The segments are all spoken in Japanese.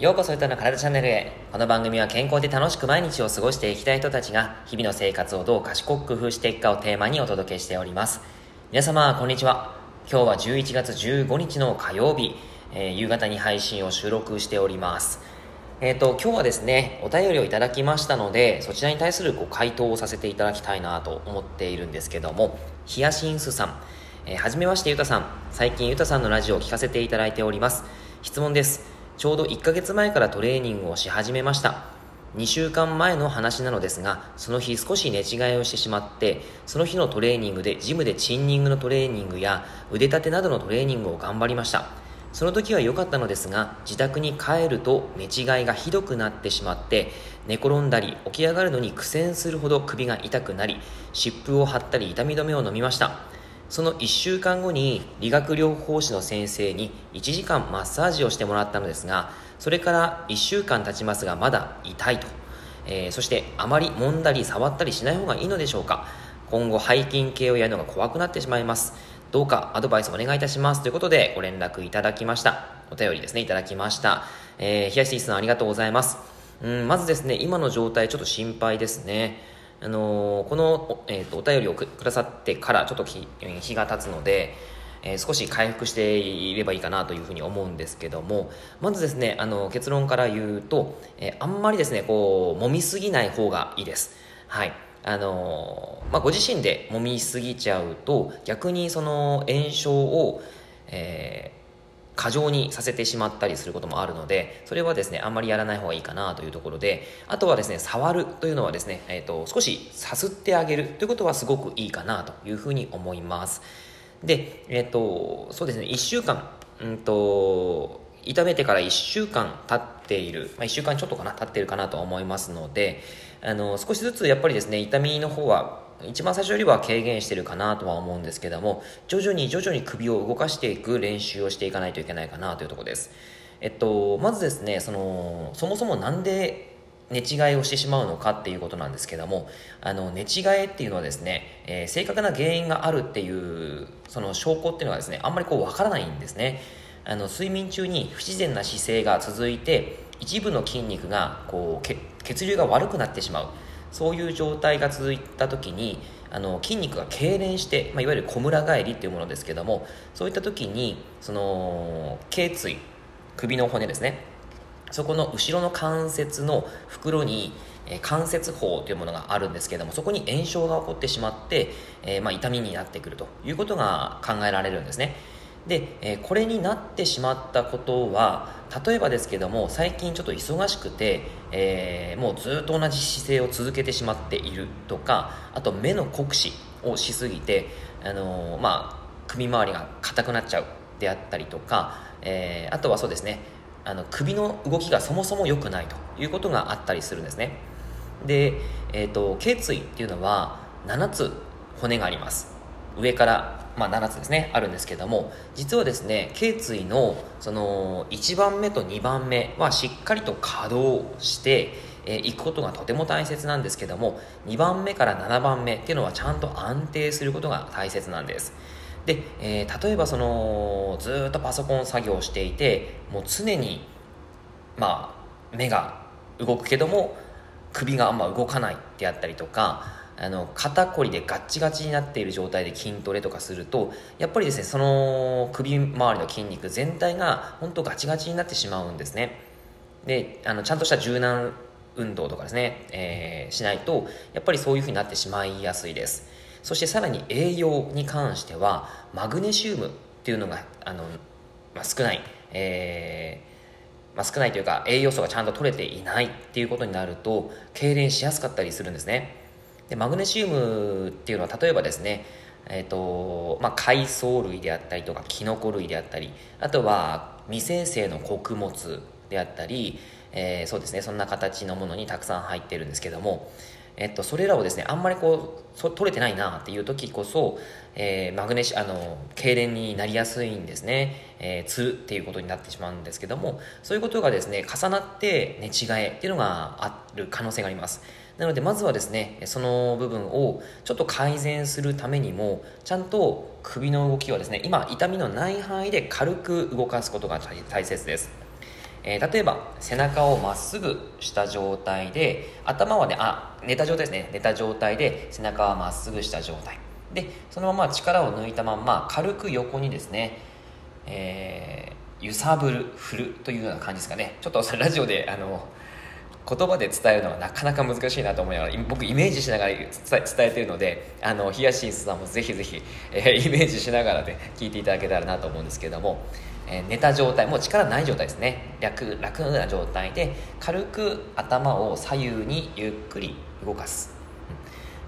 ようこそ歌の体チャンネルへ。この番組は健康で楽しく毎日を過ごしていきたい人たちが日々の生活をどう賢く工夫していくかをテーマにお届けしております。皆様、こんにちは。今日は11月15日の火曜日、えー、夕方に配信を収録しております。えっ、ー、と、今日はですね、お便りをいただきましたので、そちらに対するご回答をさせていただきたいなと思っているんですけども、ヒヤシンスさん、えー、はじめましてゆたさん、最近ゆたさんのラジオを聞かせていただいております。質問です。ちょうど1ヶ月前からトレーニングをし始めました。2週間前の話なのですがその日少し寝違いをしてしまってその日のトレーニングでジムでチンニングのトレーニングや腕立てなどのトレーニングを頑張りました。その時は良かったのですが自宅に帰ると寝違いがひどくなってしまって寝転んだり起き上がるのに苦戦するほど首が痛くなり湿布を貼ったり痛み止めを飲みました。その1週間後に理学療法士の先生に1時間マッサージをしてもらったのですがそれから1週間経ちますがまだ痛いと、えー、そしてあまり揉んだり触ったりしない方がいいのでしょうか。今後背筋系をやるのが怖くなってしまいます。どうかアドバイスお願いいたします。ということでご連絡いただきました。お便りですね。いただきました、えー、東さんありがとうございます。うんまずですね今の状態ちょっと心配ですね。あのー、この、えーと、お便りをくださってからちょっと日日が経つので、えー、少し回復していればいいかなというふうに思うんですけどもまずですねあの結論から言うと、えー、あんまりですねこう揉みすぎない方がいいです。はい。あのまあ、ご自身で揉みすぎちゃうと逆にその炎症を、え過剰にさせてしまったりすることもあるので、それはですね、あんまりやらない方がいいかなというところで、あとはですね、触るというのはですね、えっ、ー、と、少しさすってあげるということはすごくいいかなというふうに思います。で、えっ、ー、と、そうですね、1週間、うんと、痛めてから1週間経っている、まあ、1週間ちょっとかな、経っているかなと思いますので、あの、少しずつやっぱりですね、痛みの方は一番最初よりは軽減してるかなとは思うんですけども、徐々に徐々に首を動かしていく練習をしていかないといけないかなというとこです。えっと、まずですね、その、そもそもなんで寝違いをしてしまうのかっていうことなんですけども、あの、寝違いっていうのはですね、えー、正確な原因があるっていう、その証拠っていうのはですね、あんまりこうわからないんですね。あの、睡眠中に不自然な姿勢が続いて、一部の筋肉が、こう、血流が悪くなってしまう。そういう状態が続いた時にあの筋肉が痙攣して、まあ、いわゆるこむら返りっていうものですけどもそういった時にその頸椎首の骨ですね。そこの後ろの関節の袋にえ関節包というものがあるんですけどもそこに炎症が起こってしまって、えー、まあ、痛みになってくるということが考えられるんですね。で、えー、これになってしまったことは例えばですけども最近ちょっと忙しくて、えー、もうずっと同じ姿勢を続けてしまっているとかあと目の酷使をしすぎて、あのー、まあ、首周りが硬くなっちゃうであったりとか、えー、あとはそうですねあの首の動きがそもそも良くないということがあったりするんですね。で、えーと、頸椎っていうのは7つ骨があります。上からまあ、7つですね。あるんですけども実はですね頸椎のその1番目と2番目はしっかりと稼働してえー、行くことがとても大切なんですけども2番目から7番目っていうのはちゃんと安定することが大切なんです。で、えー、例えばそのずっとパソコン作業していてもう常にまあ目が動くけども首があんま動かないであったりとかあの肩こりでガッチガチになっている状態で筋トレとかするとやっぱりですねその首周りの筋肉全体が本当ガチガチになってしまうんですね。であのちゃんとした柔軟運動とかですね、えー、しないとやっぱりそういうふうになってしまいやすいです。そしてさらに栄養に関してはマグネシウムっていうのがあの、まあ、少ない、えーまあ、少ないというか栄養素がちゃんと取れていないっていうことになると痙攣しやすかったりするんですね。でマグネシウムっていうのは例えばですねえーとまあ、海藻類であったりとかキノコ類であったりあとは未生成の穀物であったり、えー、そうですねそんな形のものにたくさん入ってるんですけども、えっと、それらをですねあんまりこうそ取れてないなっていう時こそ、えー、マグネシあの痙攣になりやすいんですね、えー、つっていうことになってしまうんですけどもそういうことがですね重なって寝違えっていうのがある可能性があります。なのでまずはですねその部分をちょっと改善するためにもちゃんと首の動きをですね今痛みのない範囲で軽く動かすことが大切です。えー、例えば背中をまっすぐした状態で頭はねあ寝た状態ですね。寝た状態で背中はまっすぐした状態。でそのまま力を抜いたまま軽く横にですね、えー、揺さぶる振るというような感じですかね。ちょっとそれラジオであの言葉で伝えるのはなかなか難しいなと思いながら僕イメージしながら伝えてるのであのヒヤシンスさんもぜひぜひ、えー、イメージしながらで、聞いていただけたらなと思うんですけれども、えー、寝た状態もう力ない状態ですね。楽楽な状態で軽く頭を左右にゆっくり動かす。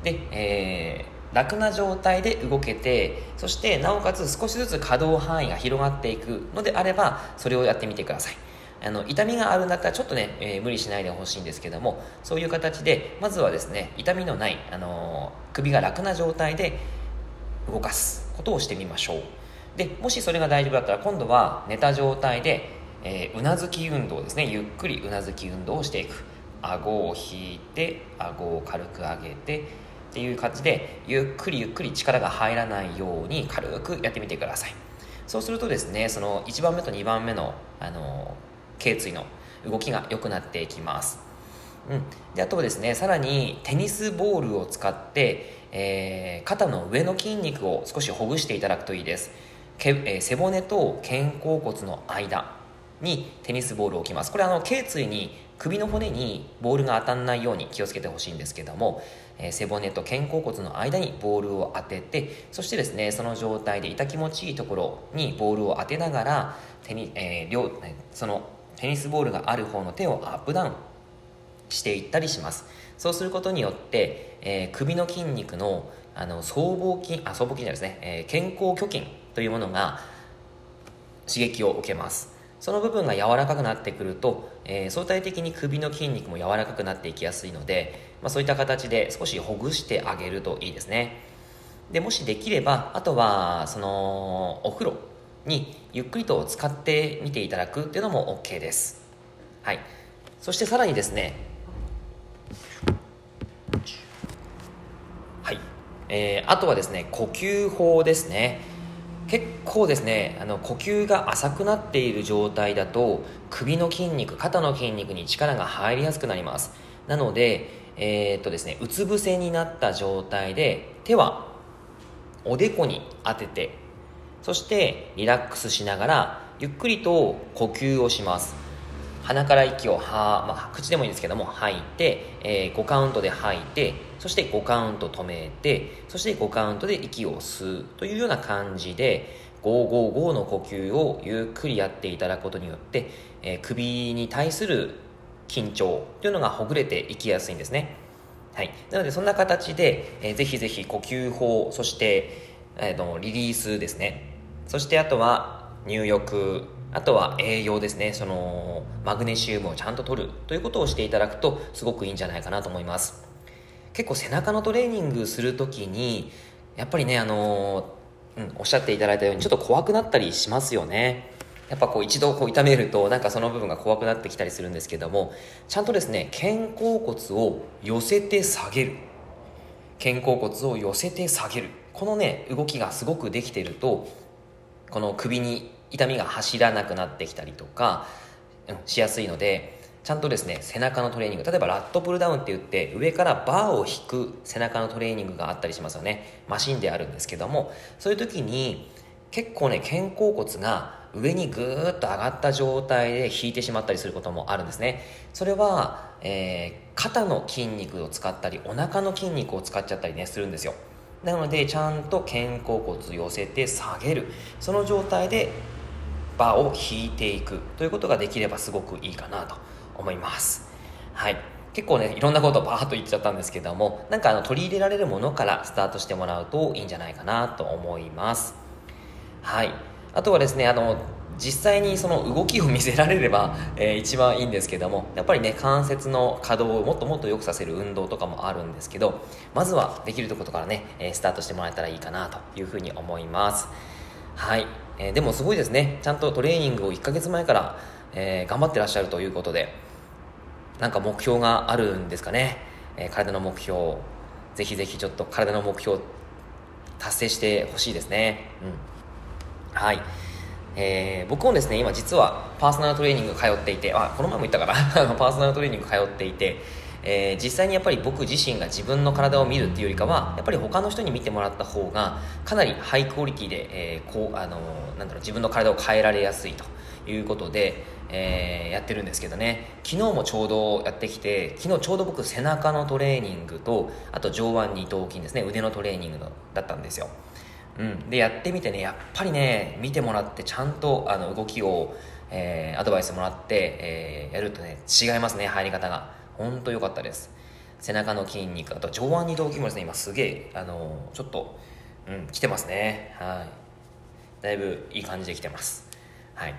で、えー、楽な状態で動けてそしてなおかつ少しずつ可動範囲が広がっていくのであればそれをやってみてください。あの痛みがあるんだったらちょっとね、えー、無理しないでほしいんですけどもそういう形でまずはですね痛みのない、あのー、首が楽な状態で動かすことをしてみましょう。でもしそれが大丈夫だったら今度は寝た状態で、えー、うなずき運動ですねゆっくりうなずき運動をしていく。顎を引いて顎を軽く上げてっていう感じでゆっくりゆっくり力が入らないように軽くやってみてください。そうするとですねその1番目と2番目の、あの頸椎の動きが良くなっていきます。うん、であとはですねさらにテニスボールを使って、えー、肩の上の筋肉を少しほぐしていただくといいです。け、えー、背骨と肩甲骨の間にテニスボールを置きます。これあの頸椎に首の骨にボールが当たらないように気をつけてほしいんですけども、えー、背骨と肩甲骨の間にボールを当ててそしてですねその状態で痛気持ちいいところにボールを当てながら手に、えー、両そのテニスボールがある方の手をアップダウンしていったりします。そうすることによって、えー、首の筋肉のあの僧帽筋あ僧帽筋じゃないですね、えー、肩甲虚筋というものが刺激を受けます。その部分が柔らかくなってくると、えー、相対的に首の筋肉も柔らかくなっていきやすいので、まあ、そういった形で少しほぐしてあげるといいですね。でもしできればあとはそのお風呂。にゆっくりと使ってみていただくっていうのも OK です。はい。そしてさらにですね。はい、えー、あとはですね呼吸法ですね。結構ですねあの呼吸が浅くなっている状態だと首の筋肉肩の筋肉に力が入りやすくなります。なのでえー、っとですねうつ伏せになった状態で手はおでこに当ててそしてリラックスしながらゆっくりと呼吸をします。鼻から息をは、まあ、口でもいいんですけども吐いて、えー、5カウントで吐いてそして5カウント止めてそして5カウントで息を吸うというような感じで555の呼吸をゆっくりやっていただくことによって、えー、首に対する緊張というのがほぐれていきやすいんですね。はい、なのでそんな形で、えー、ぜひぜひ呼吸法そして、えー、のリリースですね。そしてあとは入浴あとは栄養ですね。そのマグネシウムをちゃんと取るということをしていただくとすごくいいんじゃないかなと思います。結構背中のトレーニングするときにやっぱりねあのうん、おっしゃっていただいたようにちょっと怖くなったりしますよね。やっぱこう一度こう痛めるとなんかその部分が怖くなってきたりするんですけどもちゃんとですね肩甲骨を寄せて下げる。肩甲骨を寄せて下げる。このね動きがすごくできているとこの首に痛みが走らなくなってきたりとか、うん、しやすいのでちゃんとですね背中のトレーニング例えばラットプルダウンって言って上からバーを引く背中のトレーニングがあったりしますよね。マシンであるんですけどもそういう時に結構ね肩甲骨が上にぐーっと上がった状態で引いてしまったりすることもあるんですね。それは、えー、肩の筋肉を使ったりお腹の筋肉を使っちゃったりねするんですよ。なのでちゃんと肩甲骨寄せて下げる。その状態でバーを引いていくということができればすごくいいかなと思います。はい。結構ねいろんなことをバーッと言っちゃったんですけどもなんかあの取り入れられるものからスタートしてもらうといいんじゃないかなと思います。はい。あとはですねあの実際にその動きを見せられれば、えー、一番いいんですけどもやっぱりね関節の可動をもっともっと良くさせる運動とかもあるんですけどまずはできるところからね、えスタートしてもらえたらいいかなというふうに思います。はい、えー、でもすごいですね。ちゃんとトレーニングを1ヶ月前から、えー、頑張ってらっしゃるということでなんか目標があるんですかね、え、体の目標ぜひぜひちょっと体の目標達成してほしいですね。うん。はい。えー、僕もですね今実はパーソナルトレーニング通っていてあこの前も言ったかな？パーソナルトレーニング通っていて、えー、実際にやっぱり僕自身が自分の体を見るっていうよりかはやっぱり他の人に見てもらった方がかなりハイクオリティで、えー、こうあのなんだろう自分の体を変えられやすいと。いうことで、えー、やってるんですけどね。昨日もちょうどやってきて昨日ちょうど僕背中のトレーニングとあと上腕二頭筋ですね腕のトレーニングだったんですよ。うん、でやってみてねやっぱりね見てもらってちゃんとあの動きを、えー、アドバイスもらって、えー、やるとね違いますね入り方が。本当良かったです。背中の筋肉あと上腕二頭筋もですね今すげえあのちょっとうん来てますね。はい。だいぶいい感じで来てます。はい。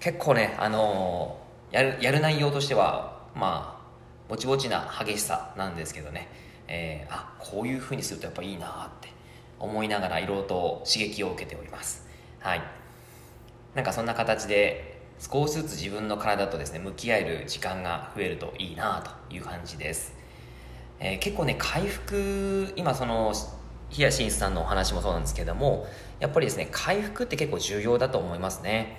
結構ねあのやるやる内容としてはまあぼちぼちな激しさなんですけどね、えー、あこういう風にするとやっぱいいなって。思いながらいろいろと刺激を受けております。はい。なんかそんな形で少しずつ自分の体とですね向き合える時間が増えるといいなという感じです、えー、結構ね回復今そのヒヤシンさんのお話もそうなんですけどもやっぱりですね回復って結構重要だと思いますね。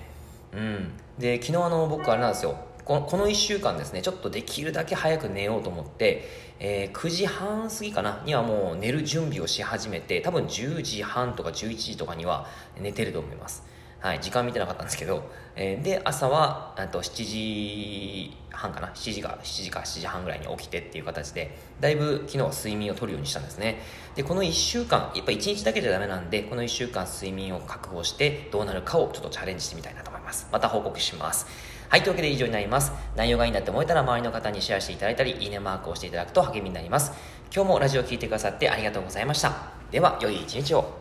うん。で昨日あの僕あれなんですよ。このこの1週間ですねちょっとできるだけ早く寝ようと思って、えー、9時半過ぎかなにはもう寝る準備をし始めて多分10時半とか11時とかには寝てると思います。はい、時間見てなかったんですけど、えー、で朝はと7時半かな7時か7時か7時半ぐらいに起きてっていう形でだいぶ昨日は睡眠をとるようにしたんですね。でこの1週間やっぱ1日だけじゃダメなんでこの1週間睡眠を確保してどうなるかをちょっとチャレンジしてみたいなと思います。また報告します。はい、というわけで以上になります。内容がいいなって思えたら周りの方にシェアしていただいたり、いいねマークをしていただくと励みになります。今日もラジオを聴いてくださってありがとうございました。では、良い一日を。